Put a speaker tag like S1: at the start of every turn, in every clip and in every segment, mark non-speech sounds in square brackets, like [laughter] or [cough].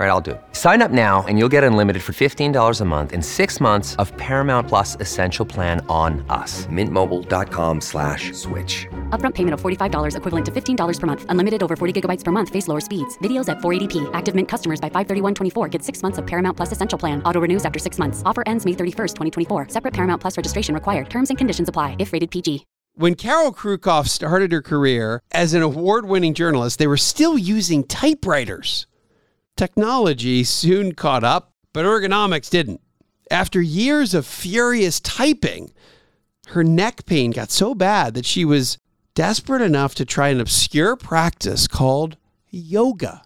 S1: All right, I'll do it. Sign up now and you'll get unlimited for $15 a month in six months of Paramount Plus Essential Plan on us. Mintmobile.com slash switch.
S2: Upfront payment of $45 equivalent to $15 per month. Unlimited over 40 gigabytes per month. Face lower speeds. Videos at 480p. Active Mint customers by 531.24 get six months of Paramount Plus Essential Plan. Auto renews after six months. Offer ends May 31st, 2024. Separate Paramount Plus registration required. Terms and conditions apply if rated PG.
S3: When Carol Krucoff started her career as an award winning journalist, they were still using typewriters. Technology soon caught up, but ergonomics didn't. After years of furious typing, her neck pain got so bad that she was desperate enough to try an obscure practice called yoga.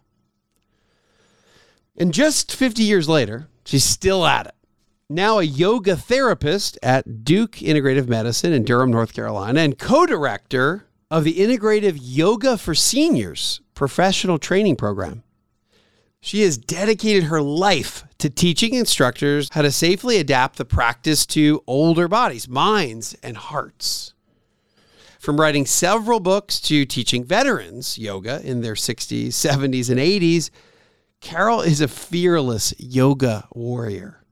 S3: And just 50 years later, she's still at it. Now, a yoga therapist at Duke Integrative Medicine in Durham, North Carolina, and co director of the Integrative Yoga for Seniors professional training program. She has dedicated her life to teaching instructors how to safely adapt the practice to older bodies, minds, and hearts. From writing several books to teaching veterans yoga in their 60s, 70s, and 80s, Carol is a fearless yoga warrior.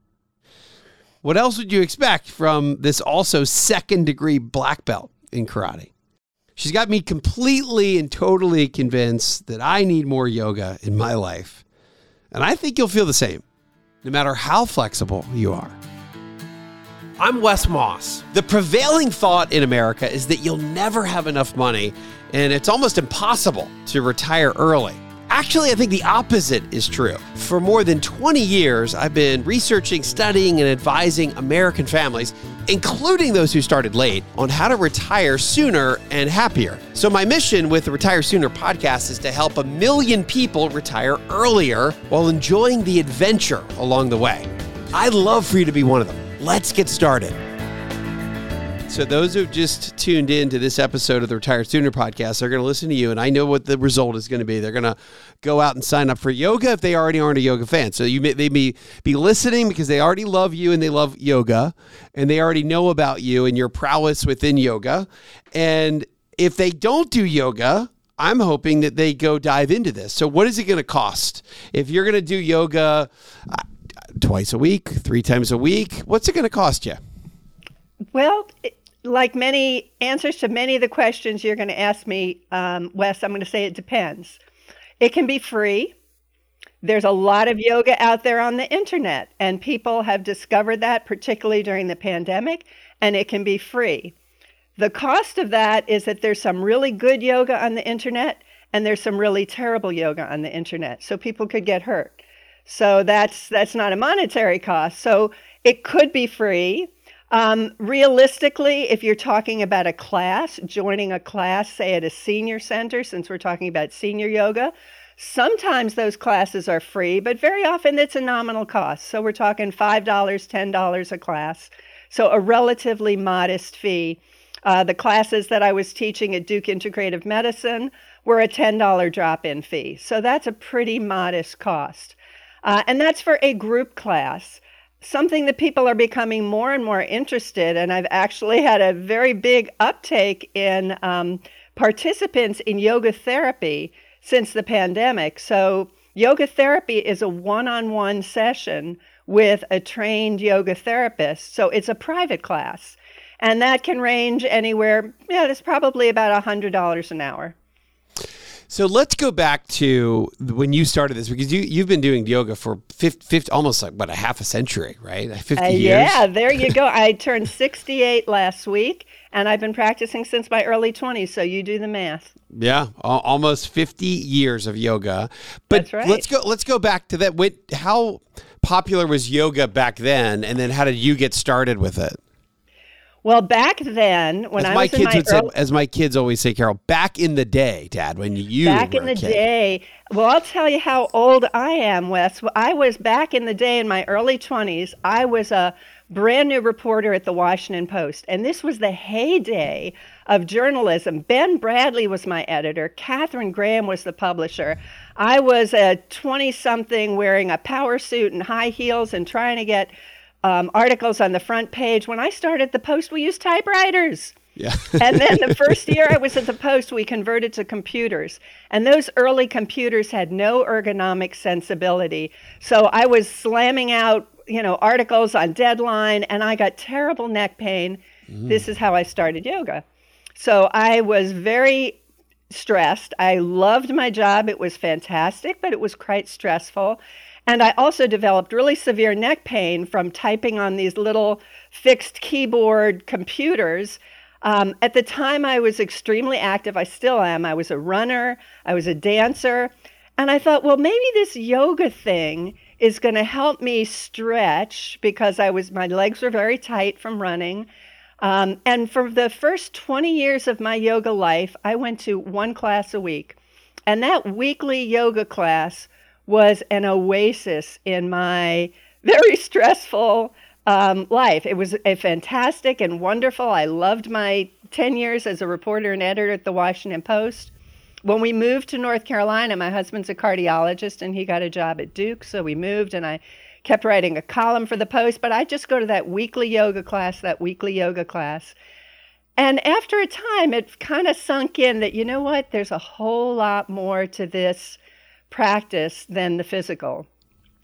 S3: What else would you expect from this also second degree black belt in karate? She's got me completely and totally convinced that I need more yoga in my life. And I think you'll feel the same, no matter how flexible you are. I'm Wes Moss. The prevailing thought in America is that you'll never have enough money and it's almost impossible to retire early. Actually, I think the opposite is true. For more than 20 years, I've been researching, studying, and advising American families, including those who started late, on how to retire sooner and happier. So, my mission with the Retire Sooner podcast is to help a million people retire earlier while enjoying the adventure along the way. I'd love for you to be one of them. Let's get started. So, those who've just tuned in to this episode of the Retired Sooner podcast they're going to listen to you, and I know what the result is going to be. They're going to go out and sign up for yoga if they already aren't a yoga fan. So, you may, they may be listening because they already love you and they love yoga, and they already know about you and your prowess within yoga. And if they don't do yoga, I'm hoping that they go dive into this. So, what is it going to cost? If you're going to do yoga uh, twice a week, three times a week, what's it going to cost you?
S4: Well, it, like many answers to many of the questions you're going to ask me, um, Wes, I'm going to say it depends. It can be free. There's a lot of yoga out there on the internet, and people have discovered that, particularly during the pandemic, and it can be free. The cost of that is that there's some really good yoga on the internet, and there's some really terrible yoga on the internet, so people could get hurt. So that's that's not a monetary cost. So it could be free. Um, realistically, if you're talking about a class, joining a class, say at a senior center, since we're talking about senior yoga, sometimes those classes are free, but very often it's a nominal cost. So we're talking $5, $10 a class. So a relatively modest fee. Uh, the classes that I was teaching at Duke Integrative Medicine were a $10 drop in fee. So that's a pretty modest cost. Uh, and that's for a group class something that people are becoming more and more interested and i've actually had a very big uptake in um, participants in yoga therapy since the pandemic. So yoga therapy is a one-on-one session with a trained yoga therapist. So it's a private class and that can range anywhere yeah it's probably about a $100 an hour
S3: so let's go back to when you started this because you you've been doing yoga for 50, 50 almost like what a half a century, right? Fifty uh, years.
S4: Yeah, there you go. I turned sixty eight last week, and I've been practicing since my early twenties. So you do the math.
S3: Yeah, almost fifty years of yoga. But
S4: right.
S3: let's go. Let's go back to that. How popular was yoga back then, and then how did you get started with it?
S4: Well, back then, when
S3: as
S4: I
S3: my
S4: was
S3: kids
S4: my
S3: would
S4: early,
S3: say, as my kids always say, Carol, back in the day, Dad, when you
S4: back in the day. Well, I'll tell you how old I am, Wes. I was back in the day in my early twenties. I was a brand new reporter at the Washington Post, and this was the heyday of journalism. Ben Bradlee was my editor. Katharine Graham was the publisher. I was a twenty-something wearing a power suit and high heels and trying to get um, articles on the front page. When I started the Post, we used typewriters.
S3: Yeah. [laughs]
S4: and then the [laughs] first year I was at the Post, we converted to computers. And those early computers had no ergonomic sensibility. So I was slamming out, you know, articles on deadline and I got terrible neck pain. Mm. This is how I started yoga. So I was very stressed. I loved my job. It was fantastic, but it was quite stressful. And I also developed really severe neck pain from typing on these little fixed keyboard computers. Um, at the time, I was extremely active. I still am. I was a runner, I was a dancer. And I thought, well, maybe this yoga thing is going to help me stretch because I was my legs were very tight from running. Um, and for the first 20 years of my yoga life, I went to one class a week. And that weekly yoga class was an oasis in my [laughs] very stressful um, life. It was a fantastic and wonderful. I loved my 10 years as a reporter and editor at the Washington Post. When we moved to North Carolina, my husband's a cardiologist and he got a job at Duke. So we moved and I kept writing a column for the Post, but I just go to that weekly yoga class, that weekly yoga class. And after a time, it kind of sunk in that, you know what, there's a whole lot more to this practice than the physical.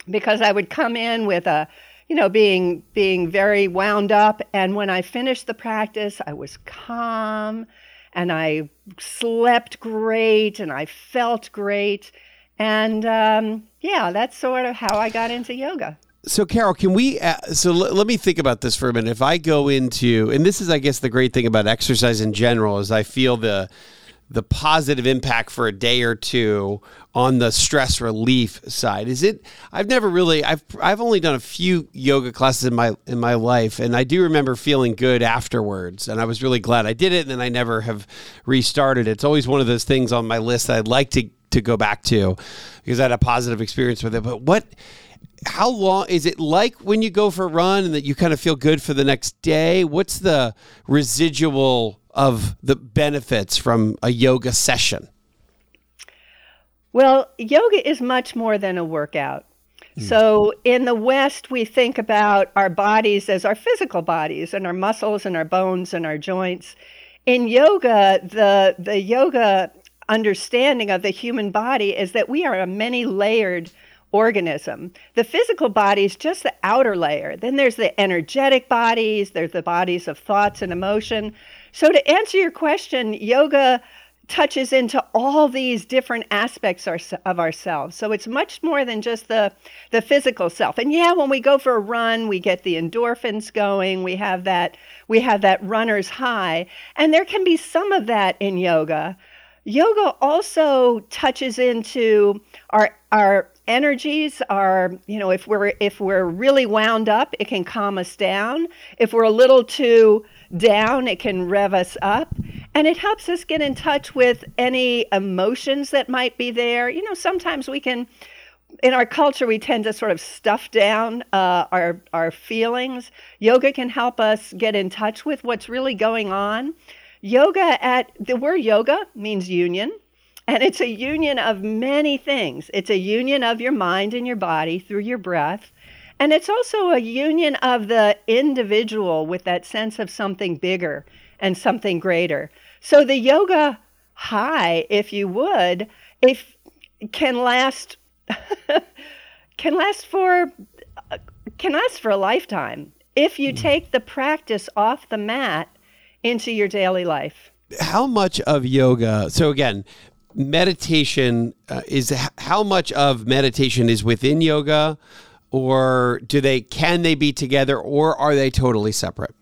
S4: Because I would come in with a, you know, being being very wound up, and when I finished the practice, I was calm, and I slept great, and I felt great, and um, yeah, that's sort of how I got into yoga.
S3: So, Carol, can we? Uh, so, l- let me think about this for a minute. If I go into, and this is, I guess, the great thing about exercise in general is I feel the the positive impact for a day or two on the stress relief side is it i've never really i've i've only done a few yoga classes in my in my life and i do remember feeling good afterwards and i was really glad i did it and then i never have restarted it's always one of those things on my list that i'd like to to go back to because I had a positive experience with it. But what, how long is it like when you go for a run and that you kind of feel good for the next day? What's the residual of the benefits from a yoga session?
S4: Well, yoga is much more than a workout. Hmm. So, in the West, we think about our bodies as our physical bodies and our muscles and our bones and our joints. In yoga, the, the yoga understanding of the human body is that we are a many layered organism. The physical body is just the outer layer. Then there's the energetic bodies, there's the bodies of thoughts and emotion. So, to answer your question, yoga touches into all these different aspects of ourselves. So it's much more than just the the physical self. And yeah, when we go for a run, we get the endorphins going. We have that we have that runner's high, and there can be some of that in yoga. Yoga also touches into our our energies our you know if we're if we're really wound up it can calm us down if we're a little too down it can rev us up and it helps us get in touch with any emotions that might be there you know sometimes we can in our culture we tend to sort of stuff down uh, our our feelings yoga can help us get in touch with what's really going on Yoga at the word yoga means union, and it's a union of many things. It's a union of your mind and your body through your breath. And it's also a union of the individual with that sense of something bigger and something greater. So the yoga high, if you would, if can last [laughs] can last for can last for a lifetime if you hmm. take the practice off the mat into your daily life.
S3: How much of yoga? So again, meditation uh, is how much of meditation is within yoga or do they can they be together or are they totally separate?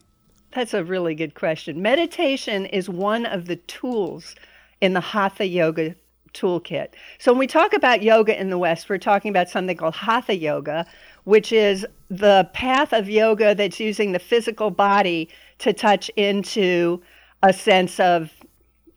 S4: That's a really good question. Meditation is one of the tools in the hatha yoga toolkit. So when we talk about yoga in the West, we're talking about something called hatha yoga, which is the path of yoga that's using the physical body to touch into a sense of,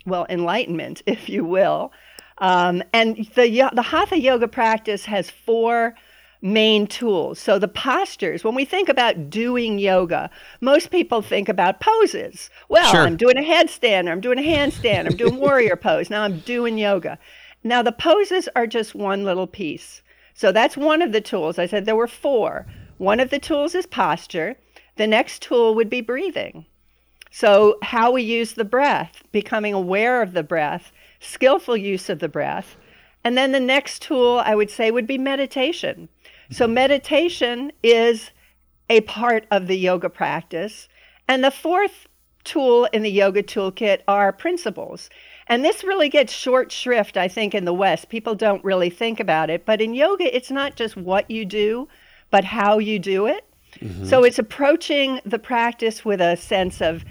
S4: well, enlightenment, [laughs] if you will. Um, and the, the Hatha yoga practice has four main tools. So the postures, when we think about doing yoga, most people think about poses. Well, sure. I'm doing a headstand, or I'm doing a handstand, I'm doing warrior [laughs] pose. Now I'm doing yoga. Now the poses are just one little piece. So that's one of the tools. I said there were four. One of the tools is posture. The next tool would be breathing. So, how we use the breath, becoming aware of the breath, skillful use of the breath. And then the next tool I would say would be meditation. So, meditation is a part of the yoga practice. And the fourth tool in the yoga toolkit are principles. And this really gets short shrift, I think, in the West. People don't really think about it. But in yoga, it's not just what you do, but how you do it. Mm-hmm. So it's approaching the practice with a sense of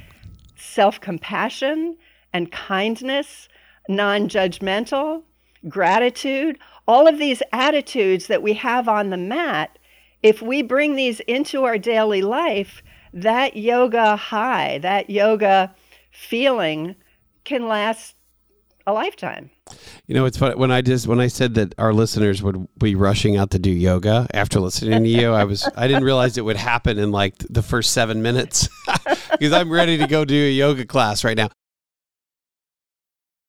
S4: self compassion and kindness, non judgmental, gratitude, all of these attitudes that we have on the mat. If we bring these into our daily life, that yoga high, that yoga feeling can last a lifetime.
S3: You know, it's funny when I just when I said that our listeners would be rushing out to do yoga after listening to you, I was I didn't realize it would happen in like the first 7 minutes [laughs] because I'm ready to go do a yoga class right now.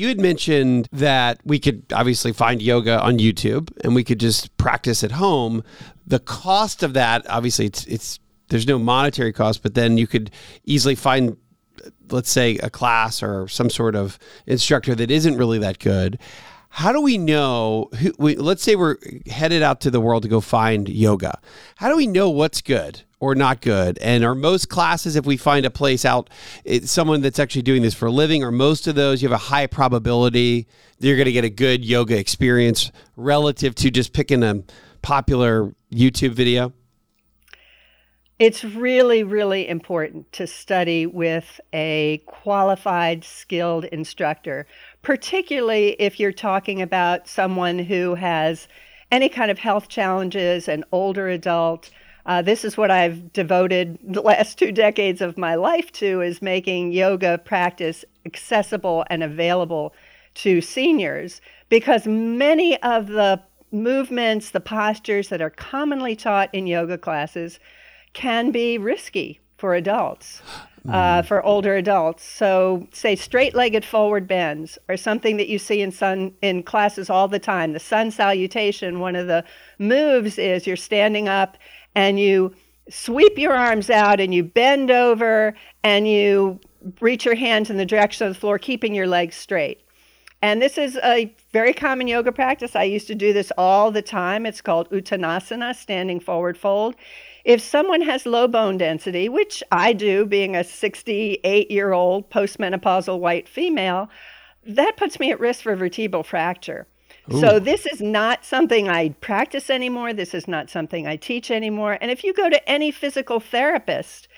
S3: You had mentioned that we could obviously find yoga on YouTube and we could just practice at home. The cost of that, obviously, it's it's there's no monetary cost, but then you could easily find let's say a class or some sort of instructor that isn't really that good. How do we know who, we, let's say we're headed out to the world to go find yoga. How do we know what's good or not good? And are most classes, if we find a place out, someone that's actually doing this for a living, or most of those, you have a high probability that you're going to get a good yoga experience relative to just picking a popular YouTube video?
S4: It's really, really important to study with a qualified, skilled instructor, particularly if you're talking about someone who has any kind of health challenges, an older adult, uh, this is what I've devoted the last two decades of my life to is making yoga practice accessible and available to seniors because many of the movements, the postures that are commonly taught in yoga classes can be risky for adults, uh, mm. for older adults. So, say straight-legged forward bends are something that you see in sun in classes all the time. The sun salutation. One of the moves is you're standing up and you sweep your arms out and you bend over and you reach your hands in the direction of the floor, keeping your legs straight. And this is a very common yoga practice. I used to do this all the time. It's called Uttanasana, standing forward fold. If someone has low bone density, which I do, being a 68 year old postmenopausal white female, that puts me at risk for vertebral fracture. Ooh. So this is not something I practice anymore. This is not something I teach anymore. And if you go to any physical therapist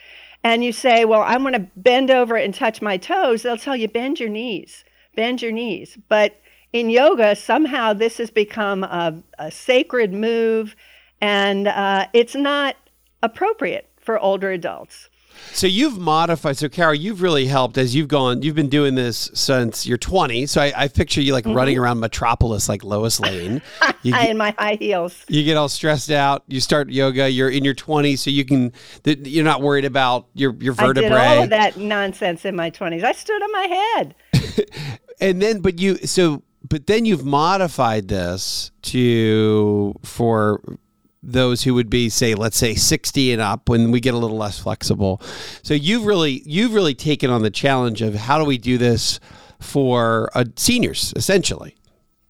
S4: and you say, "Well, I'm going to bend over and touch my toes," they'll tell you bend your knees, bend your knees. But in yoga, somehow this has become a, a sacred move, and uh, it's not appropriate for older adults.
S3: So you've modified. So Carol, you've really helped as you've gone. You've been doing this since you're 20. So I, I picture you like mm-hmm. running around Metropolis like Lois Lane. [laughs]
S4: You in my high heels.
S3: You get all stressed out. You start yoga. You're in your 20s, so you can. You're not worried about your your vertebrae.
S4: I did all of that nonsense in my 20s. I stood on my head. [laughs]
S3: and then, but you so. But then you've modified this to for those who would be say let's say 60 and up when we get a little less flexible. So you've really you've really taken on the challenge of how do we do this for uh, seniors essentially.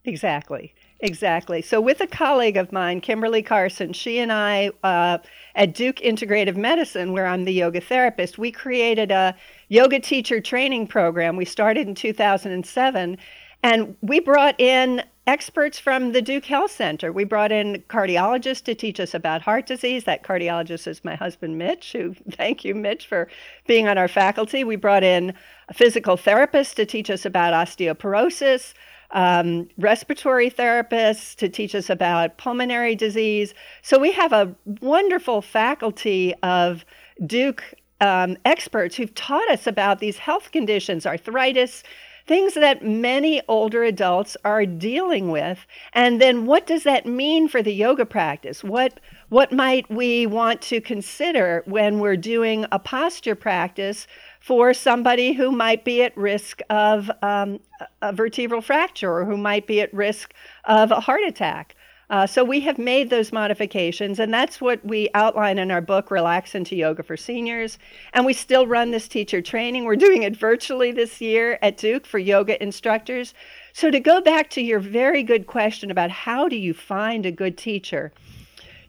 S4: Exactly. Exactly. So with a colleague of mine kimberly carson she and i uh, at duke integrative medicine where i'm the yoga therapist we created a yoga teacher training program. We started in 2007 and we brought in experts from the Duke Health Center. We brought in cardiologists to teach us about heart disease. That cardiologist is my husband, Mitch, who, [laughs] thank you, Mitch, for being on our faculty. We brought in a physical therapist to teach us about osteoporosis. Um, respiratory therapists to teach us about pulmonary disease. So we have a wonderful faculty of Duke um, experts who've taught us about these health conditions, arthritis, things that many older adults are dealing with. And then what does that mean for the yoga practice? What what might we want to consider when we're doing a posture practice for somebody who might be at risk of um, a vertebral fracture or who might be at risk of a heart attack? Uh, so we have made those modifications, and that's what we outline in our book, Relax into Yoga for Seniors. And we still run this teacher training. We're doing it virtually this year at Duke for yoga instructors. So to go back to your very good question about how do you find a good teacher,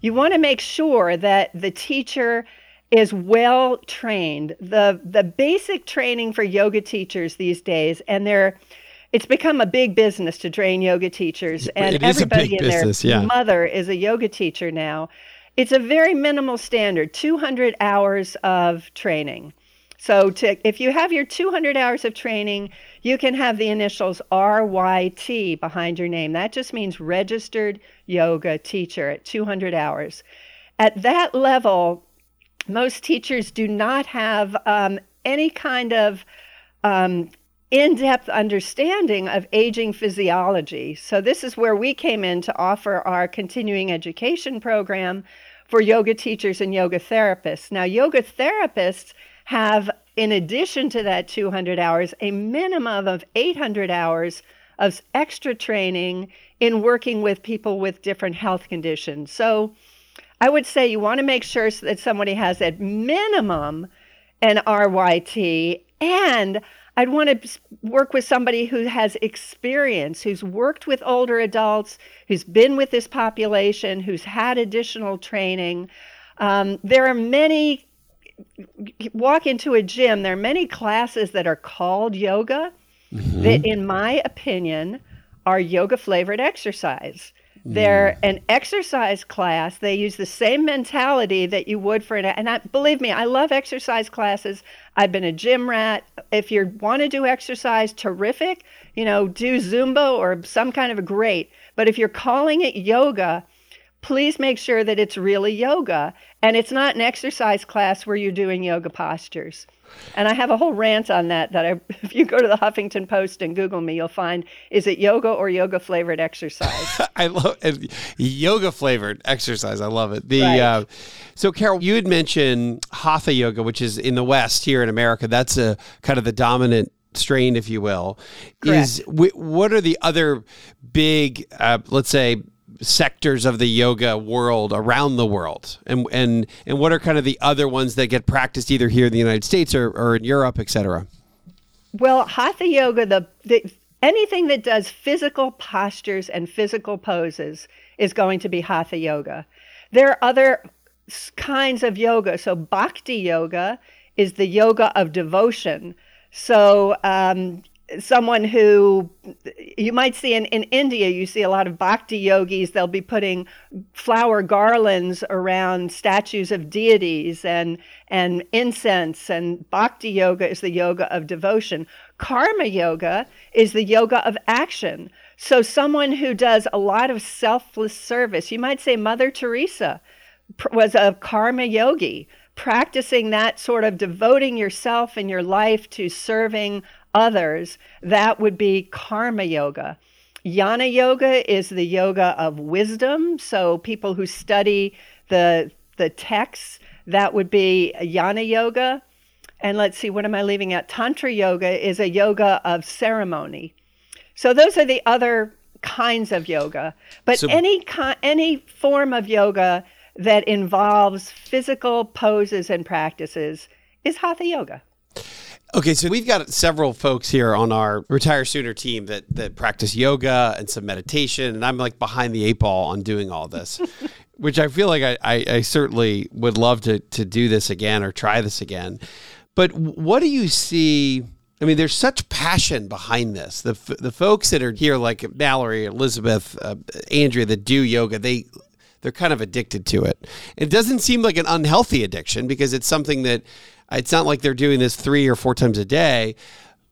S4: you want to make sure that the teacher is well trained. The the basic training for yoga teachers these days, and they're it's become a big business to train yoga teachers, and everybody in
S3: business,
S4: their
S3: yeah.
S4: mother is a yoga teacher now. It's a very minimal standard, 200 hours of training. So to, if you have your 200 hours of training, you can have the initials RYT behind your name. That just means registered yoga teacher at 200 hours. At that level, most teachers do not have um, any kind of um, in depth understanding of aging physiology. So, this is where we came in to offer our continuing education program for yoga teachers and yoga therapists. Now, yoga therapists have, in addition to that 200 hours, a minimum of 800 hours of extra training in working with people with different health conditions. So, I would say you want to make sure that somebody has at minimum an RYT and I'd want to work with somebody who has experience, who's worked with older adults, who's been with this population, who's had additional training. Um, there are many, walk into a gym, there are many classes that are called yoga mm-hmm. that, in my opinion, are yoga flavored exercise. They're mm. an exercise class. They use the same mentality that you would for an and I, believe me, I love exercise classes. I've been a gym rat. If you want to do exercise, terrific. You know, do Zumba or some kind of a great. But if you're calling it yoga, please make sure that it's really yoga and it's not an exercise class where you're doing yoga postures. And I have a whole rant on that. That I, [laughs] if you go to the Huffington Post and Google me, you'll find is it yoga or yoga flavored exercise? [laughs]
S3: I love yoga flavored exercise. I love it. The right. uh, so Carol, you had mentioned Hatha yoga, which is in the West here in America. That's a kind of the dominant strain, if you will.
S4: Correct.
S3: Is what are the other big, uh, let's say, sectors of the yoga world around the world. And and and what are kind of the other ones that get practiced either here in the united states or, or in europe etc
S4: well hatha yoga the, the anything that does physical postures and physical poses is going to be hatha yoga. There are other kinds of yoga. So bhakti yoga is the yoga of devotion. So um, someone who you might see in, in India, you see a lot of bhakti yogis. They'll be putting flower garlands around statues of deities and, and incense. And bhakti yoga is the yoga of devotion. Karma yoga is the yoga of action. So, someone who does a lot of selfless service, you might say Mother Teresa was a karma yogi practicing that sort of devoting yourself and your life to serving others, that would be karma yoga. Yana yoga is the yoga of wisdom. So people who study the the texts, that would be yana yoga. And let's see, what am I leaving out? Tantra yoga is a yoga of ceremony. So those are the other kinds of yoga. But so, any any form of yoga that involves physical poses and practices is hatha yoga.
S3: Okay, so we've got several folks here on our Retire Sooner team that that practice yoga and some meditation, and I'm like behind the eight ball on doing all this, [laughs] which I feel like I, I, I certainly would love to to do this again or try this again. But what do you see? I mean, there's such passion behind this. The the folks that are here, like Mallory, Elizabeth, uh, Andrea, that do yoga, they they're kind of addicted to it. It doesn't seem like an unhealthy addiction because it's something that it's not like they're doing this three or four times a day,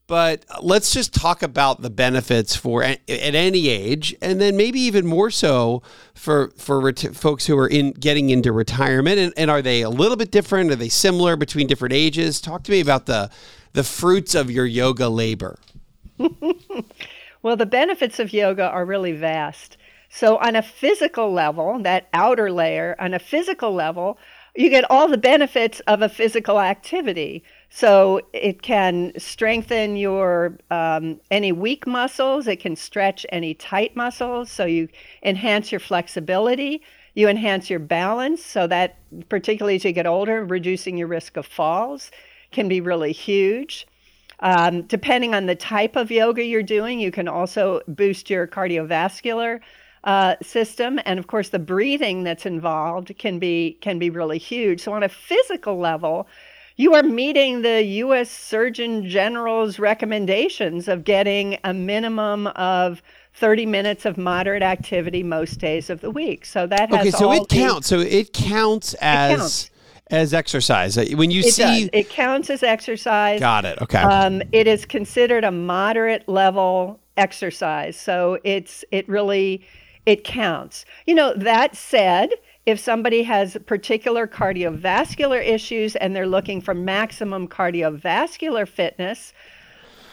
S3: But let's just talk about the benefits for at any age, and then maybe even more so for for folks who are in getting into retirement. And, and are they a little bit different? Are they similar between different ages? Talk to me about the the fruits of your yoga labor. [laughs]
S4: well, the benefits of yoga are really vast. So, on a physical level, that outer layer, on a physical level, you get all the benefits of a physical activity. So it can strengthen your um, any weak muscles. It can stretch any tight muscles. So you enhance your flexibility. You enhance your balance. So that, particularly as you get older, reducing your risk of falls can be really huge. Um, depending on the type of yoga you're doing, you can also boost your cardiovascular uh, system, and of course, the breathing that's involved can be can be really huge. So on a physical level, you are meeting the U.S. Surgeon General's recommendations of getting a minimum of 30 minutes of moderate activity most days of the week. So that has
S3: okay. So it counts. So it counts as. It counts. As exercise, uh, when you
S4: it
S3: see
S4: does. it counts as exercise.
S3: Got it. Okay.
S4: Um, it is considered a moderate level exercise, so it's it really it counts. You know that said, if somebody has particular cardiovascular issues and they're looking for maximum cardiovascular fitness,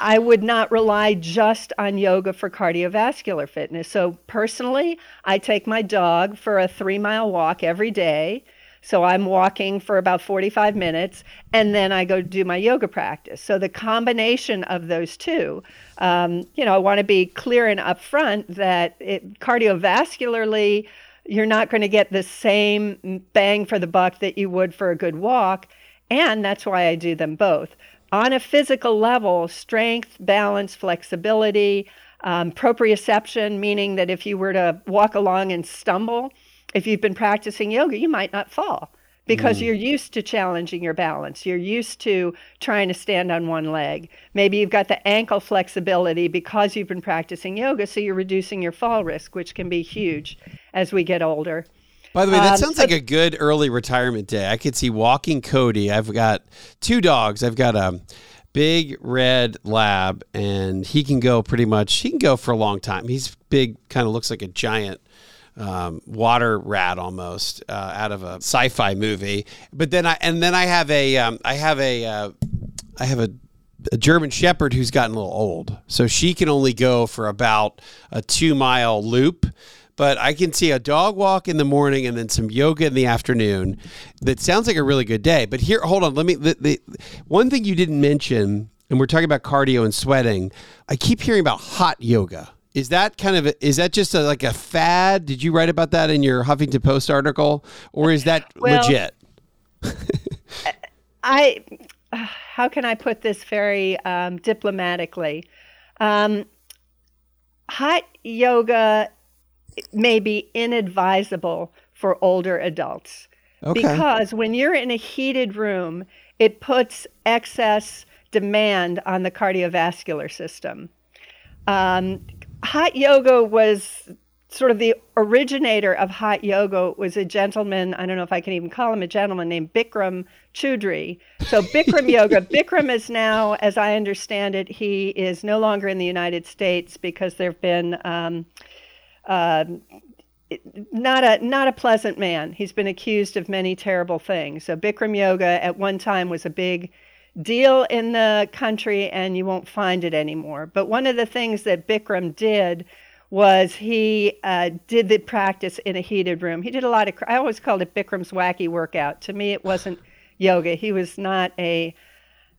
S4: I would not rely just on yoga for cardiovascular fitness. So, personally, I take my dog for a three mile walk every day. So, I'm walking for about 45 minutes and then I go do my yoga practice. So, the combination of those two, um, you know, I want to be clear and upfront that it, cardiovascularly, you're not going to get the same bang for the buck that you would for a good walk. And that's why I do them both. On a physical level, strength, balance, flexibility, um, proprioception, meaning that if you were to walk along and stumble, if you've been practicing yoga, you might not fall because mm. you're used to challenging your balance. You're used to trying to stand on one leg. Maybe you've got the ankle flexibility because you've been practicing yoga, so you're reducing your fall risk, which can be huge as we get older.
S3: By the way, that um, sounds like a good early retirement day. I could see walking Cody. I've got two dogs. I've got a big red lab, and he can go pretty much. He can go for a long time. He's big, kind of looks like a giant um, water rat almost uh, out of a sci-fi movie. But then I and then I have a um, I have a uh, I have a, a German Shepherd who's gotten a little old, so she can only go for about a two mile loop. But I can see a dog walk in the morning and then some yoga in the afternoon. That sounds like a really good day. But here, hold on. Let me. The, the one thing you didn't mention, and we're talking about cardio and sweating. I keep hearing about hot yoga. Is that kind of a, is that just a, like a fad? Did you write about that in your Huffington Post article, or is that well, legit? [laughs]
S4: I how can I put this very um, diplomatically? Um, hot yoga may be inadvisable for older adults okay. because when you're in a heated room, it puts excess demand on the cardiovascular system. Um, hot yoga was sort of the originator of hot yoga was a gentleman i don't know if i can even call him a gentleman named bikram choudhury so bikram [laughs] yoga bikram is now as i understand it he is no longer in the united states because there have been um, uh, not a not a pleasant man. He's been accused of many terrible things. So bikram yoga at one time was a big deal in the country and you won't find it anymore. But one of the things that Bikram did was he uh, did the practice in a heated room. He did a lot of, I always called it Bikram's wacky workout. To me, it wasn't yoga. He was not a,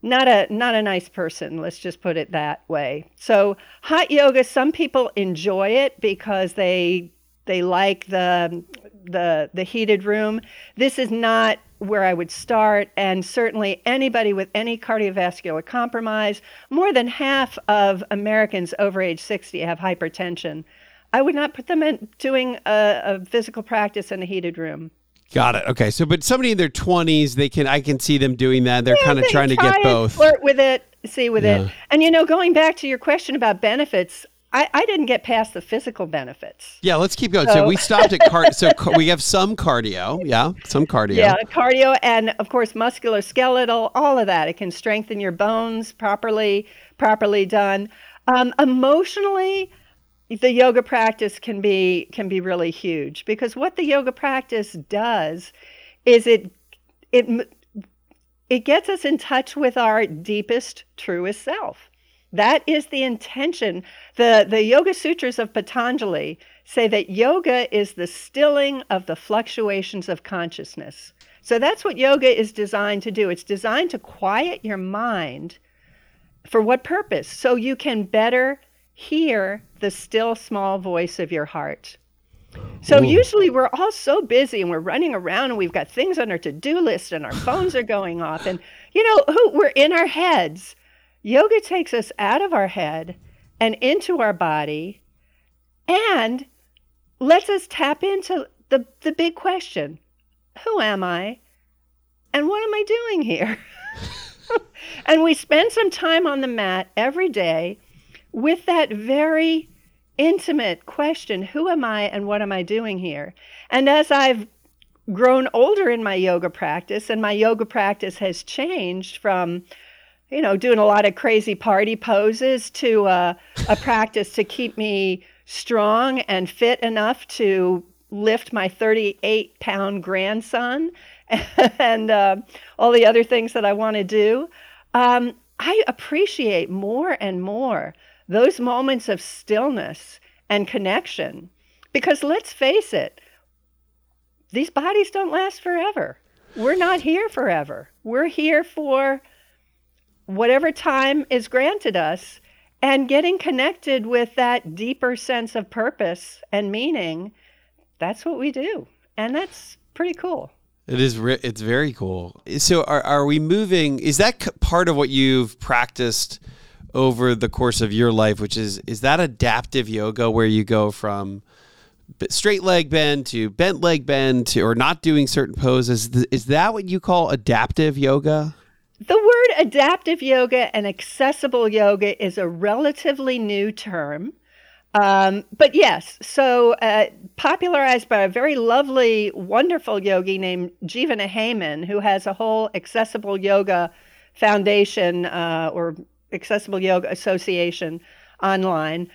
S4: not a not a nice person let's just put it that way so hot yoga some people enjoy it because they they like the the the heated room this is not where I would start, and certainly anybody with any cardiovascular compromise. More than half of Americans over age 60 have hypertension. I would not put them in doing a, a physical practice in a heated room.
S3: Got it. Okay. So, but somebody in their 20s, they can, I can see them doing that. They're yeah, kind of trying to get both.
S4: Flirt with it, see with yeah. it. And, you know, going back to your question about benefits, I, I didn't get past the physical benefits.
S3: Yeah, let's keep going. So,
S4: So-
S3: we stopped at car. so ca- we have some cardio. Yeah, some cardio.
S4: Yeah, cardio and of course musculoskeletal, all of that. It can strengthen your bones properly, properly done. Um, emotionally, the yoga practice can be can be really huge because what the yoga practice does is it it it gets us in touch with our deepest, truest self. That is the intention. The, the Yoga Sutras of Patanjali say that yoga is the stilling of the fluctuations of consciousness. So that's what yoga is designed to do. It's designed to quiet your mind. For what purpose? So you can better hear the still small voice of your heart. So usually we're all so busy and we're running around and we've got things on our to-do list and our phones are going off and you know who we're in our heads. Yoga takes us out of our head and into our body and lets us tap into the the big question. Who am I? And what am I doing here? [laughs] and we spend some time on the mat every day with that very intimate question who am I and what am I doing here? And as I've grown older in my yoga practice, and my yoga practice has changed from you know, doing a lot of crazy party poses to uh, a [laughs] practice to keep me strong and fit enough to lift my 38 pound grandson [laughs] and uh, all the other things that I want to do. Um, I appreciate more and more those moments of stillness and connection because let's face it, these bodies don't last forever. We're not here forever. We're here for whatever time is granted us and getting connected with that deeper sense of purpose and meaning that's what we do and that's pretty cool
S3: It is. It's very cool. So, are are we moving? Is that part of what you've practiced over the course of your life? Which is is that adaptive yoga where you go from straight leg bend to bent leg bend to, or not doing certain poses? Is that what you call adaptive yoga?
S4: The word adaptive yoga and accessible yoga is a relatively new term um, but yes, so uh, popularized by a very lovely, wonderful yogi named Jivana Heyman, who has a whole accessible yoga foundation uh, or accessible yoga association online.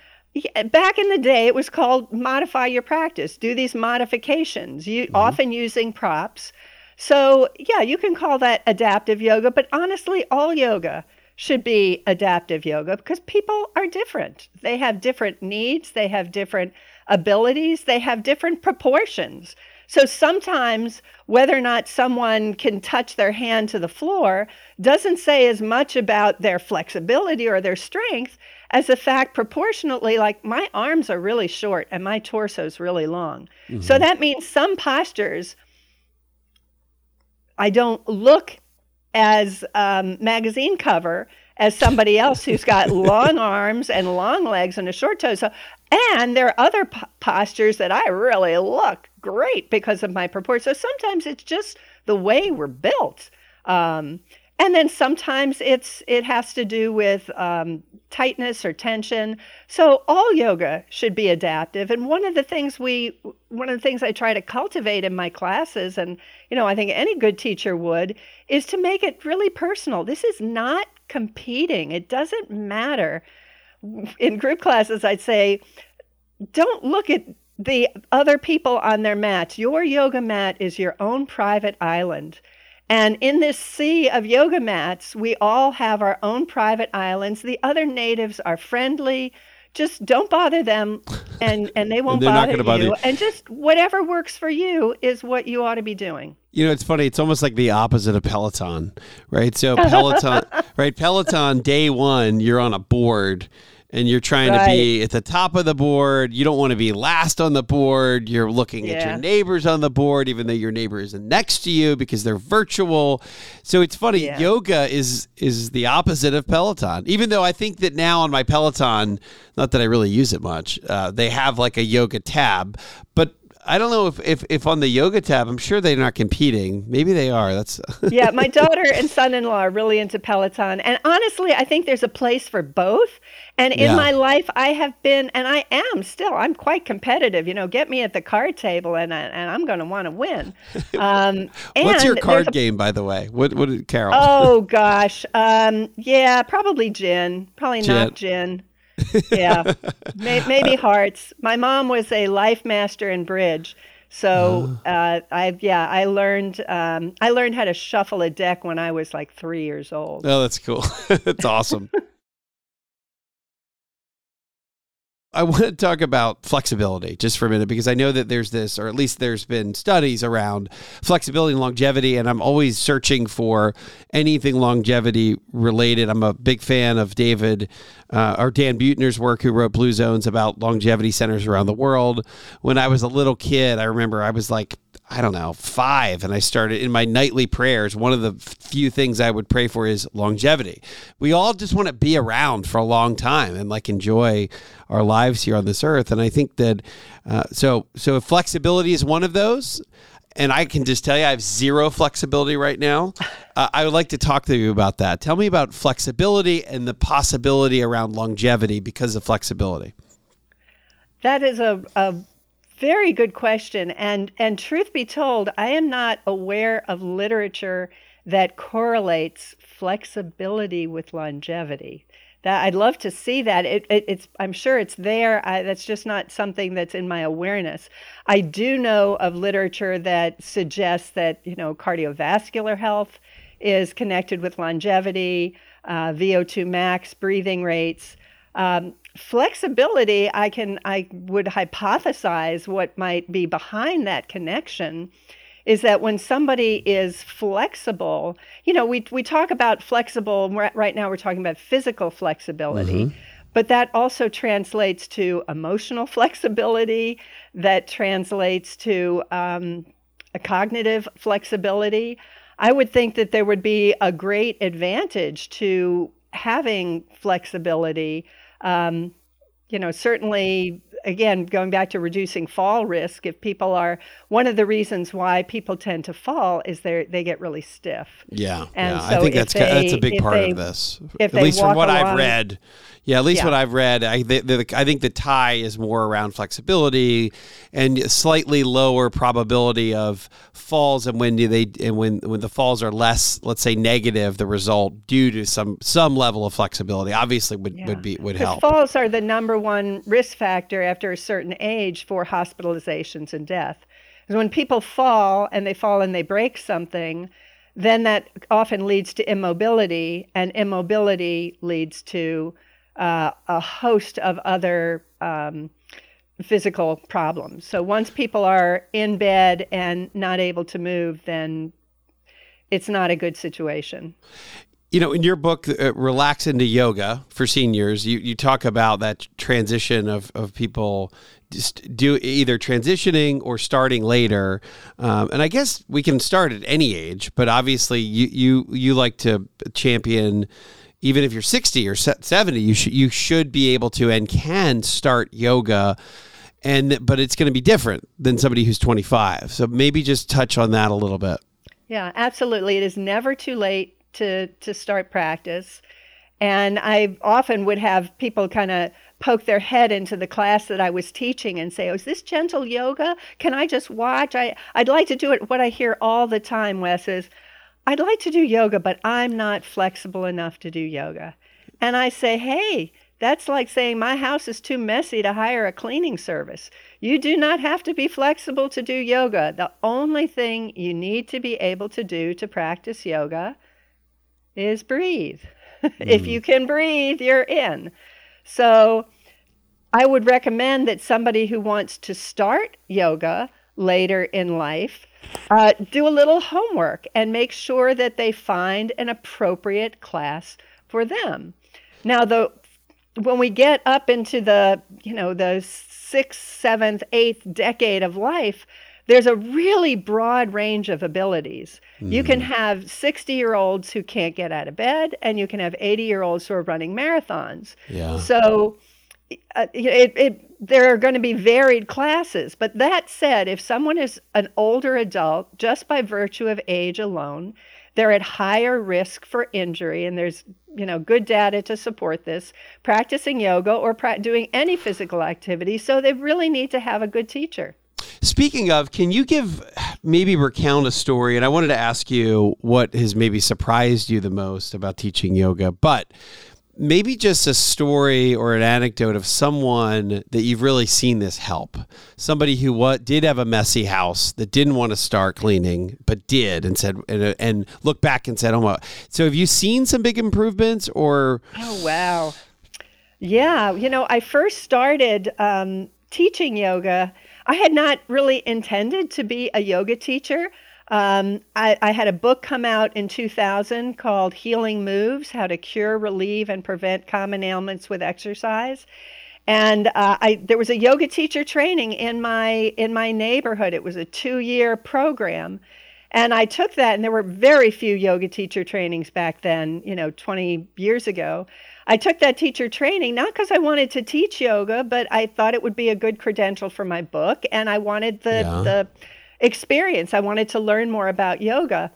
S4: Back in the day, it was called modify your practice. Do these modifications, you, often using props. So, yeah, you can call that adaptive yoga, but honestly, all yoga should be adaptive yoga because people are different. They have different needs, they have different abilities, they have different proportions. So sometimes whether or not someone can touch their hand to the floor doesn't say as much about their flexibility or their strength as the fact proportionately like my arms are really short and my torso is really long. So mm-hmm. that means some postures I don't look as um, magazine cover as somebody else who's got [laughs] long arms and long legs and a short toe. So, and there are other p- postures that I really look great because of my proportion. So sometimes it's just the way we're built. Um, and then sometimes it's it has to do with um, tightness or tension. So all yoga should be adaptive. And one of the things we one of the things I try to cultivate in my classes, and you know I think any good teacher would, is to make it really personal. This is not competing. It doesn't matter. In group classes, I'd say, don't look at the other people on their mats. Your yoga mat is your own private island. And in this sea of yoga mats, we all have our own private islands. The other natives are friendly. Just don't bother them, and, and they [laughs] won't bother,
S3: bother
S4: you.
S3: you.
S4: And just whatever works for you is what you ought to be doing.
S3: You know, it's funny. It's almost like the opposite of Peloton, right? So Peloton, [laughs] right? Peloton day one, you're on a board and you're trying to be at the top of the board. You don't want to be last on the board. You're looking at your neighbors on the board, even though your neighbor isn't next to you because they're virtual. So it's funny.
S4: Yeah.
S3: Yoga is is the opposite of Peloton. Even though I think that now on my Peloton, not that I really use it much, uh, they have like a yoga tab, but I don't know if, if if on the yoga tab, I'm sure they're not competing. Maybe they are. That's
S4: yeah. My [laughs] daughter and son-in-law are really into Peloton, and honestly, I think there's a place for both. And in
S3: Yeah.
S4: my life, I have been, and I am still. I'm quite competitive. You know, get me at the card table, and I, and I'm going to want to win. [laughs] Um,
S3: What's your card
S4: a-
S3: game, by the way? What what Carol?
S4: Oh gosh, um, yeah, probably gin. Probably not gin. Yeah, [laughs] May- maybe hearts. My mom was a life master in bridge, so uh, I yeah I learned um, I learned how to shuffle a deck when I was like three years old.
S3: Oh, that's cool. [laughs] that's awesome. I want to talk about flexibility just for a minute because I know that there's this, or at least there's been studies around flexibility and longevity, and I'm always searching for anything longevity related. I'm a big fan of David uh, or Dan Buettner's work, who wrote Blue Zones about longevity centers around the world. When I was a little kid, I remember I was like I don't know, five. And I started in my nightly prayers. One of the few things I would pray for is longevity. We all just want to be around for a long time and like enjoy our lives here on this earth. And I think that, uh, so, so if flexibility is one of those, and I can just tell you I have zero flexibility right now. Uh, I would like to talk to you about that. Tell me about flexibility and the possibility around longevity because of flexibility.
S4: That is a, a very good question. And, and truth be told, I am not aware of literature that correlates flexibility with longevity. That I'd love to see that. It, it, it's I'm sure it's there. I, that's just not something that's in my awareness. I do know of literature that suggests that you know cardiovascular health is connected with longevity, uh, VO2 max, breathing rates. Um, flexibility, I can I would hypothesize what might be behind that connection is that when somebody is flexible, you know, we we talk about flexible right- now we're talking about physical flexibility. But that also translates to emotional flexibility, that translates to um, a cognitive flexibility. I would think that there would be a great advantage to having flexibility. Um, you know, certainly, again, going back to reducing fall risk, if people are, one of the reasons why people tend to fall is they they get really stiff.
S3: Yeah,
S4: And
S3: yeah.
S4: so
S3: I think that's ki- that's a big part
S4: they-
S3: of this. At least from what I've read. Yeah, at least
S4: Yeah.
S3: what I've read, I the, the, I think the tie is more around flexibility and slightly lower probability of falls, and when do they and when when the falls are less, let's say negative, the result due to some some level of flexibility, obviously would would be would help.
S4: falls are the number one risk factor after a certain age for hospitalizations and death. Because when people fall and they fall and they break something, then that often leads to immobility, and immobility leads to uh, a host of other um, physical problems. So once people are in bed and not able to move, then it's not a good situation.
S3: You know, in your book, uh, Relax into Yoga for Seniors, you, you talk about that transition of, of people just do either transitioning or starting later. Um, and I guess we can start at any age, but obviously you, you, you like to champion, even if you're 60 or 70, you should, you should be able to and can start yoga. And, but it's going to be different than somebody who's 25. So maybe just touch on that a little bit.
S4: Yeah, absolutely. It is never too late to to start practice. And I often would have people kind of poke their head into the class that I was teaching and say, "Oh, is this gentle yoga? Can I just watch? I I'd like to do it." What I hear all the time, Wes, is, "I'd like to do yoga, but I'm not flexible enough to do yoga." And I say, "Hey, that's like saying my house is too messy to hire a cleaning service. You do not have to be flexible to do yoga. The only thing you need to be able to do to practice yoga is breathe. [laughs] if you can breathe, you're in. So I would recommend that somebody who wants to start yoga later in life uh, do a little homework and make sure that they find an appropriate class for them. Now, the when we get up into the you know the sixth, seventh, eighth decade of life, there's a really broad range of abilities. You can have 60 year olds who can't get out of bed, and you can have 80 year olds who are running marathons.
S3: Yeah.
S4: So uh, it, it, there are going to be varied classes. But that said, if someone is an older adult, just by virtue of age alone, they're at higher risk for injury, and there's you know good data to support this. Practicing yoga or pra- doing any physical activity, so they really need to have a good teacher.
S3: Speaking of, can you give maybe recount a story? And I wanted to ask you what has maybe surprised you the most about teaching yoga, but maybe just a story or an anecdote of someone that you've really seen this help. Somebody who what did have a messy house that didn't want to start cleaning, but did and said and, and look back and said, "Oh my!" So have you seen some big improvements or?
S4: Oh wow, yeah. You know, I first started um, teaching yoga. I had not really intended to be a yoga teacher. Um, I, I, had a book come out in 2000 called Healing Moves How to Cure, Relieve, and Prevent Common Ailments with Exercise. And uh, I, there was a yoga teacher training in my, in my neighborhood. It was a two year program. And I took that, and there were very few yoga teacher trainings back then, you know, 20 years ago. I took that teacher training not because I wanted to teach yoga, but I thought it would be a good credential for my book. And I wanted the, yeah. the, experience. I wanted to learn more about yoga.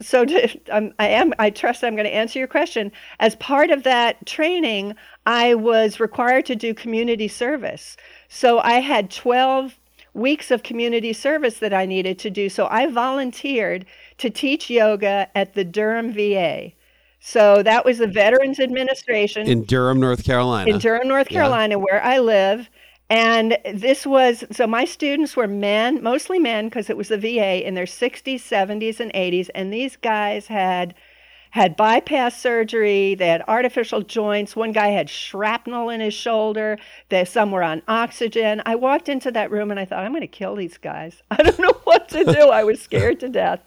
S4: So to, [laughs] um, I am. I trust I'm going to answer your question. As part of that training, I was required to do community service. So I had 12 weeks of community service that I needed to do. So I volunteered to teach yoga at the Durham VA. So that was the Veterans Administration
S3: in Durham, North Carolina.
S4: In Durham, North Carolina, yeah. where I live. And this was so my students were men, mostly men, because it was the VA in their 60s, 70s, and 80s. And these guys had had bypass surgery. They had artificial joints. One guy had shrapnel in his shoulder. They some were on oxygen. I walked into that room and I thought, I'm going to kill these guys. [laughs] I don't know what to do. I was [laughs] scared to death.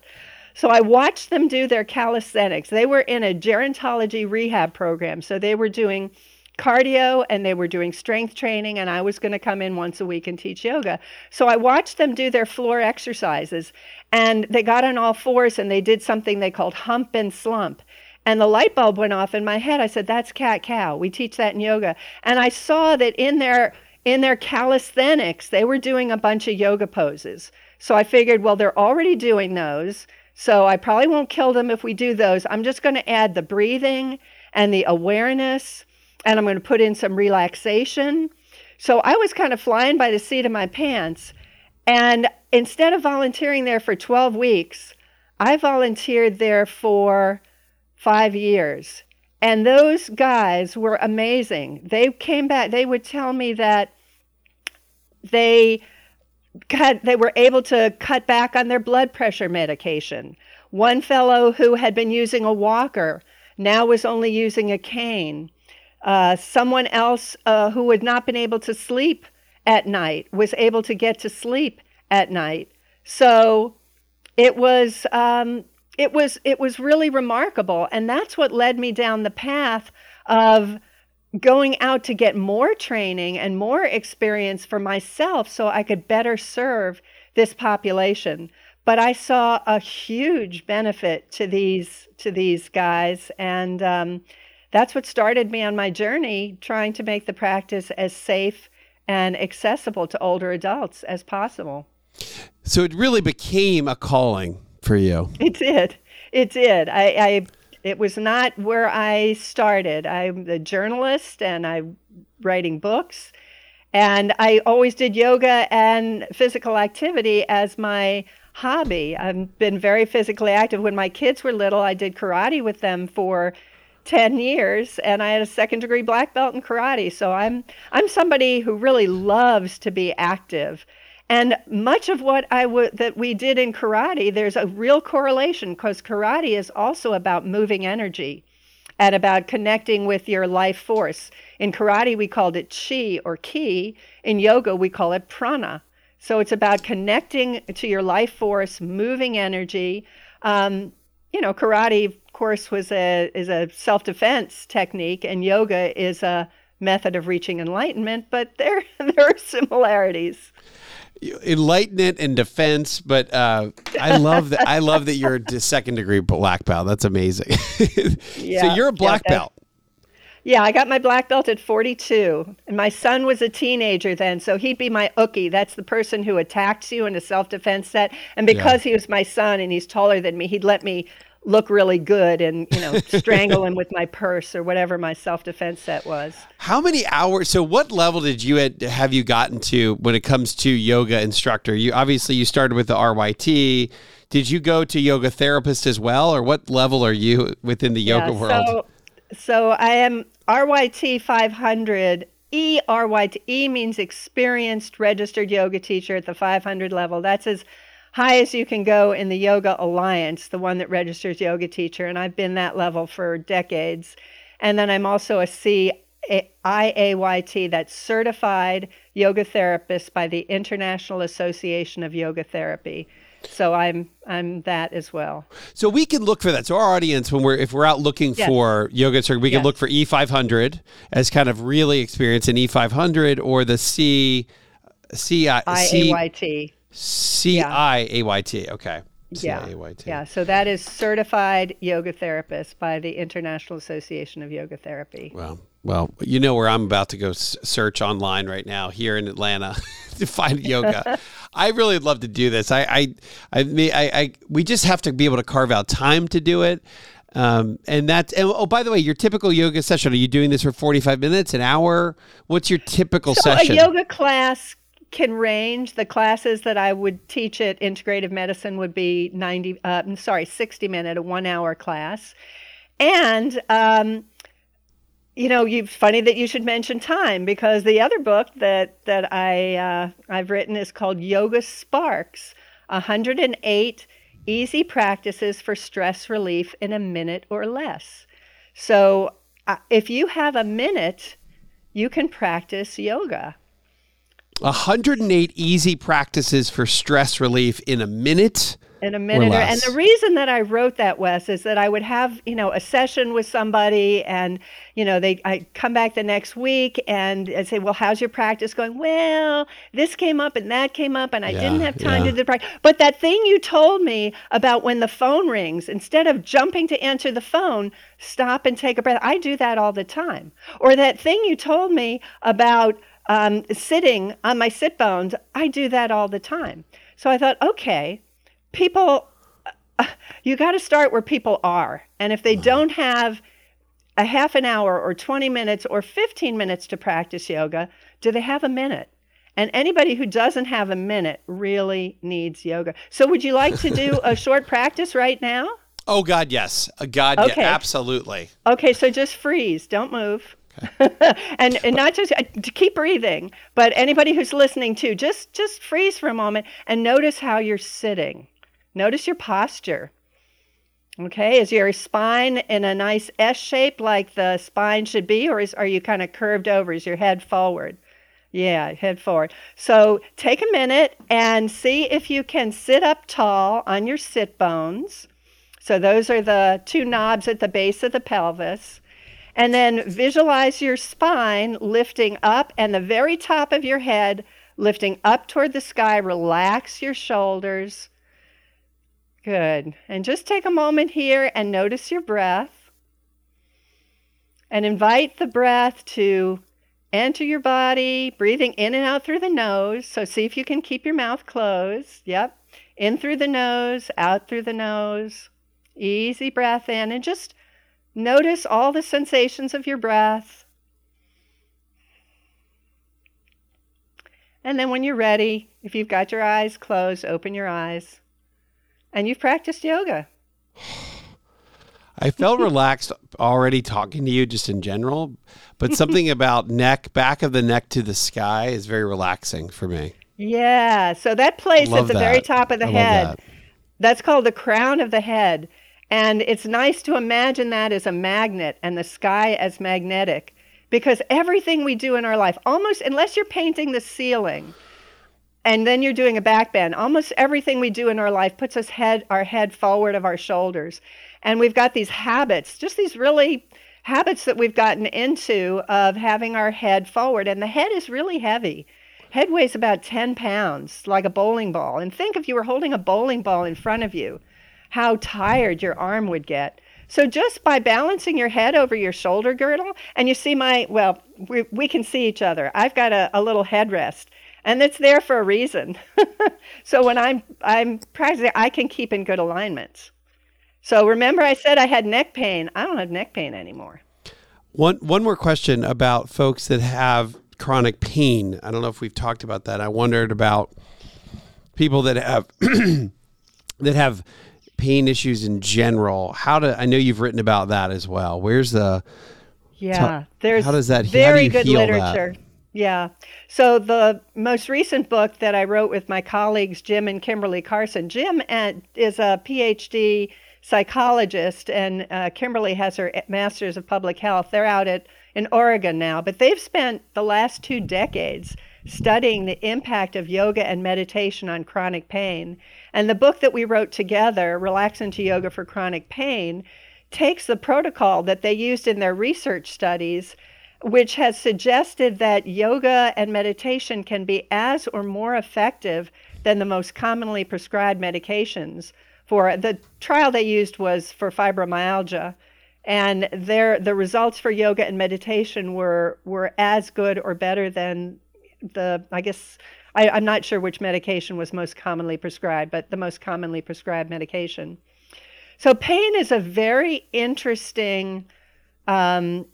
S4: So I watched them do their calisthenics. They were in a gerontology rehab program. So they were doing cardio and they were doing strength training and I was going to come in once a week and teach yoga. So I watched them do their floor exercises and they got on all fours and they did something they called hump and slump. And the light bulb went off in my head. I said, "That's cat cow. We teach that in yoga." And I saw that in their in their calisthenics, they were doing a bunch of yoga poses. So I figured, well, they're already doing those. So I probably won't kill them if we do those. I'm just going to add the breathing and the awareness and I'm going to put in some relaxation. So I was kind of flying by the seat of my pants. And instead of volunteering there for 12 weeks, I volunteered there for five years. And those guys were amazing. They came back, they would tell me that they cut, they were able to cut back on their blood pressure medication. One fellow who had been using a walker now was only using a cane. Uh, someone else uh, who had not been able to sleep at night was able to get to sleep at night. So it was um, it was it was really remarkable, and that's what led me down the path of going out to get more training and more experience for myself, so I could better serve this population. But I saw a huge benefit to these to these guys, and um, that's what started me on my journey trying to make the practice as safe and accessible to older adults as possible.
S3: So it really became a calling for you.
S4: It did. It did. I, I it was not where I started. I'm a journalist and I'm writing books. And I always did yoga and physical activity as my hobby. I've been very physically active. When my kids were little, I did karate with them for 10 years and I had a second degree black belt in karate. So I'm I'm somebody who really loves to be active. And much of what I that we did in karate, there's a real correlation because karate is also about moving energy and about connecting with your life force. In karate, we called it chi or ki. In yoga, we call it prana. So it's about connecting to your life force, moving energy. Um, you know, karate of course, was a is a self defense technique, and yoga is a method of reaching enlightenment. But there [laughs] there are similarities.
S3: Enlightenment and defense, but uh, I love that. I love that you're a second degree black belt. That's amazing. [laughs] yeah, so you're a black yeah, belt.
S4: Yeah, I got my black belt at 42, and my son was a teenager then, so he'd be my uke. That's the person who attacks you in a self-defense set. And because he was my son and he's taller than me, he'd let me look really good and you know [laughs] strangle him with my purse or whatever my self-defense set was.
S3: How many hours? So, what level did you had, have you gotten to when it comes to yoga instructor? You obviously you started with the RYT. Did you go to yoga therapist as well, or what level are you within the yoga
S4: Yeah,
S3: world?
S4: So, so I am RYT 500. E RYT E means experienced registered yoga teacher at the 500 level. That's as high as you can go in the Yoga Alliance, the one that registers yoga teacher, and I've been that level for decades. And then I'm also a C IAYT, that's certified yoga therapist by the International Association of Yoga Therapy. So I'm I'm that as well.
S3: So we can look for that. So our audience, when we're if we're out looking
S4: Yes.
S3: for yoga instructor, we can look for E500 as kind of really experienced in E500 or the C C I C
S4: IAYT.
S3: C I A Y T. Okay.
S4: Yeah.
S3: C-I-A-Y-T.
S4: Yeah. So that is certified yoga therapist by the International Association of Yoga Therapy.
S3: Well, well, you know where I'm about to go search online right now here in Atlanta [laughs] to find yoga. [laughs] I really love to do this. I, I, I, I, I, we just have to be able to carve out time to do it. Um, and that's, and, oh, by the way, your typical yoga session, are you doing this for 45 minutes, an hour? What's your typical
S4: So
S3: session?
S4: a yoga class can range. The classes that I would teach at Integrative Medicine would be 90, uh, I'm sorry, 60 minute, a one hour class. And, um, you know, you funny that you should mention time because the other book that that I uh, I've written is called Yoga Sparks: 108 Easy Practices for Stress Relief in a Minute or Less. So, uh, if you have a minute, you can practice yoga.
S3: 108 easy practices for stress relief in a minute.
S4: in a minute. or- And the reason that I wrote that, Wes, is that I would have, you know, a session with somebody and, you know, they I come back the next week and I'd say, Well, how's your practice going? Well, this came up and that came up and I didn't have time
S3: yeah.
S4: to do the practice. But that thing you told me about when the phone rings, instead of jumping to answer the phone, stop and take a breath. I do that all the time. Or that thing you told me about um, sitting on my sit bones, I do that all the time. So I thought, okay, people you got to start where people are and if they don't have a half an hour or 20 minutes or 15 minutes to practice yoga do they have a minute and anybody who doesn't have a minute really needs yoga so would you like to do a [laughs] short practice right now
S3: Oh, God, yes. Uh, God,
S4: Okay.
S3: yeah, absolutely.
S4: Okay, so just freeze, don't move. [laughs] and and not just uh, to keep breathing, but anybody who's listening too, just just freeze for a moment and notice how you're sitting. Notice your posture. Okay, is your spine in a nice S shape like the spine should be, or is are you kind of curved over? Is your head forward? Yeah, head forward. So take a minute and see if you can sit up tall on your sit bones. So those are the two knobs at the base of the pelvis. And then visualize your spine lifting up and the very top of your head lifting up toward the sky. Relax your shoulders. Good. And just take a moment here and notice your breath. And invite the breath to enter your body, breathing in and out through the nose. So see if you can keep your mouth closed. Yep. In through the nose, out through the nose. Easy breath in and just notice all the sensations of your breath. And then when you're ready, if you've got your eyes closed, open your eyes. And you've practiced yoga.
S3: I felt [laughs] relaxed already talking to you just in general, but something [laughs] about neck, back of the neck to the sky is very relaxing for me.
S4: Yeah. So that place at the very top of the
S3: I
S4: head,
S3: that.
S4: that's called the crown of the head. And it's nice to imagine that as a magnet and the sky as magnetic because everything we do in our life, almost unless you're painting the ceiling and then you're doing a back bend, almost everything we do in our life puts us head our head forward of our shoulders. And we've got these habits, just these really habits that we've gotten into of having our head forward and the head is really heavy. Head weighs about 10 pounds, like a bowling ball. And think if you were holding a bowling ball in front of you, how tired your arm would get. So just by balancing your head over your shoulder girdle, and you see my, well, we, we can see each other. I've got a, a little headrest and it's there for a reason. [laughs] so when I'm I'm practicing, I can keep in good alignments. So remember, I said I had neck pain. I don't have neck pain anymore.
S3: One one more question about folks that have chronic pain. I don't know if we've talked about that. I wondered about people that have [clears throat] that have pain issues in general. How do I know you've written about that as well? Where's the
S4: yeah? There's
S3: how does that
S4: very
S3: do
S4: good literature. That? Yeah. So the most recent book that I wrote with my colleagues Jim and Kimberly Carson. Jim is a PhD psychologist, and uh, Kimberly has her master's of public health. They're out at in Oregon now, but they've spent the last two decades studying the impact of yoga and meditation on chronic pain. And the book that we wrote together, Relax into Yoga for Chronic Pain, takes the protocol that they used in their research studies which has suggested that yoga and meditation can be as or more effective than the most commonly prescribed medications for the trial they used was for fibromyalgia. And their the results for yoga and meditation were were as good or better than the i guess I, i'm not sure which medication was most commonly prescribed but the most commonly prescribed medication. So pain is a very interesting um,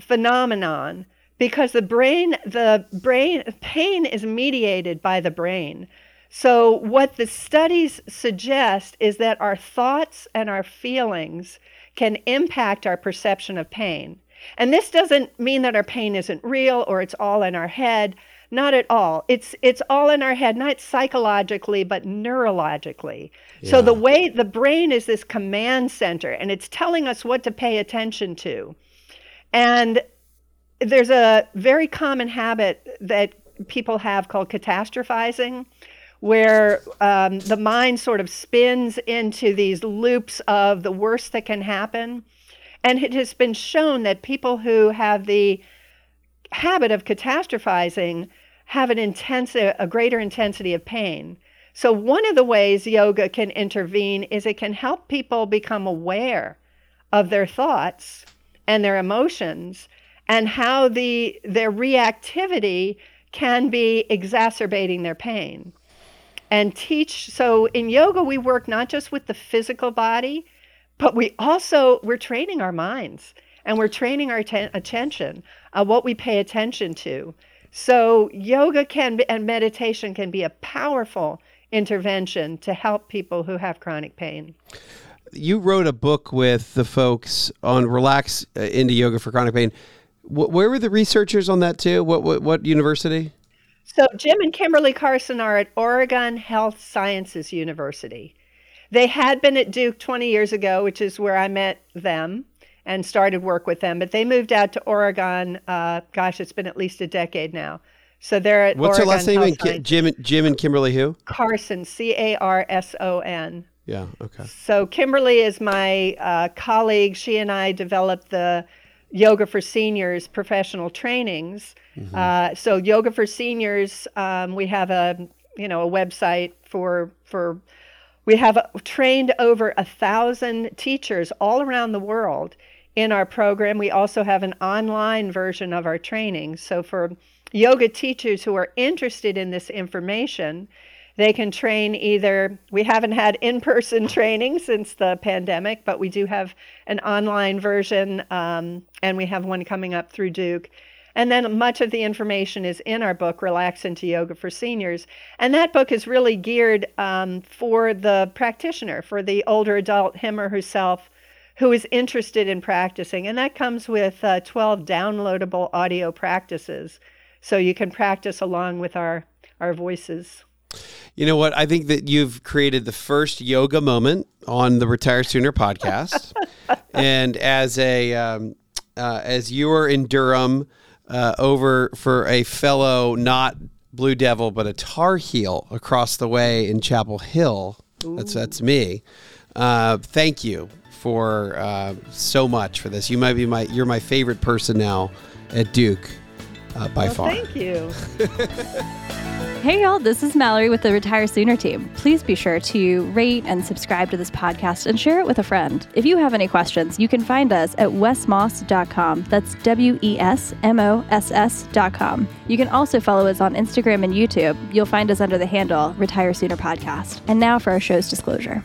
S4: phenomenon because the brain the brain pain is mediated by the brain. So what the studies suggest is that our thoughts and our feelings can impact our perception of pain. And this doesn't mean that our pain isn't real or it's all in our head not at all it's it's all in our head not psychologically but neurologically yeah. so the way the brain is this command center and it's telling us what to pay attention to and there's a very common habit that people have called catastrophizing, where um, the mind sort of spins into these loops of the worst that can happen. And it has been shown that people who have the habit of catastrophizing have an intense, a greater intensity of pain. So, one of the ways yoga can intervene is it can help people become aware of their thoughts and their emotions and how the their reactivity can be exacerbating their pain and teach so in yoga we work not just with the physical body but we also we're training our minds and we're training our ten- attention uh, what we pay attention to so yoga can be, and meditation can be a powerful intervention to help people who have chronic pain
S3: you wrote a book with the folks on relax uh, into yoga for chronic pain. where were the researchers on that too? What, what what university?
S4: So Jim and Kimberly Carson are at Oregon Health Sciences University. They had been at Duke 20 years ago, which is where I met them and started work with them. But they moved out to Oregon. Uh, gosh, it's been at least a decade now. So they're at
S3: what's
S4: Oregon
S3: last name? Jim Jim and Kimberly who?
S4: Carson, C A R S O N.
S3: Yeah. Okay.
S4: So Kimberly is my uh, colleague. She and I developed the Yoga for Seniors professional trainings. Mm-hmm. Uh, so Yoga for Seniors, um, we have a you know a website for for we have trained over a thousand teachers all around the world in our program. We also have an online version of our training. So for yoga teachers who are interested in this information, they can train either, we haven't had in person [laughs] training since the pandemic, but we do have an online version, um, and we have one coming up through Duke. And then much of the information is in our book, Relax into Yoga for Seniors. And that book is really geared um, for the practitioner, for the older adult, him or herself, who is interested in practicing. And that comes with uh, 12 downloadable audio practices. So you can practice along with our, our voices.
S3: You know what? I think that you've created the first yoga moment on the Retire Sooner podcast. [laughs] and as a um, uh, as you were in Durham uh, over for a fellow not Blue Devil but a Tar Heel across the way in Chapel Hill. Ooh. That's that's me. Uh, thank you for uh, so much for this. You might be my you're my favorite person now at Duke. uh, by
S4: Well,
S3: far.
S4: thank you. [laughs]
S5: Hey, y'all, this is Mallory with the Retire Sooner team. Please be sure to rate and subscribe to this podcast and share it with a friend. If you have any questions, you can find us at wesmoss.com. That's W E S M O S S.com. You can also follow us on Instagram and YouTube. You'll find us under the handle Retire Sooner Podcast. And now for our show's disclosure.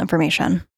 S5: information.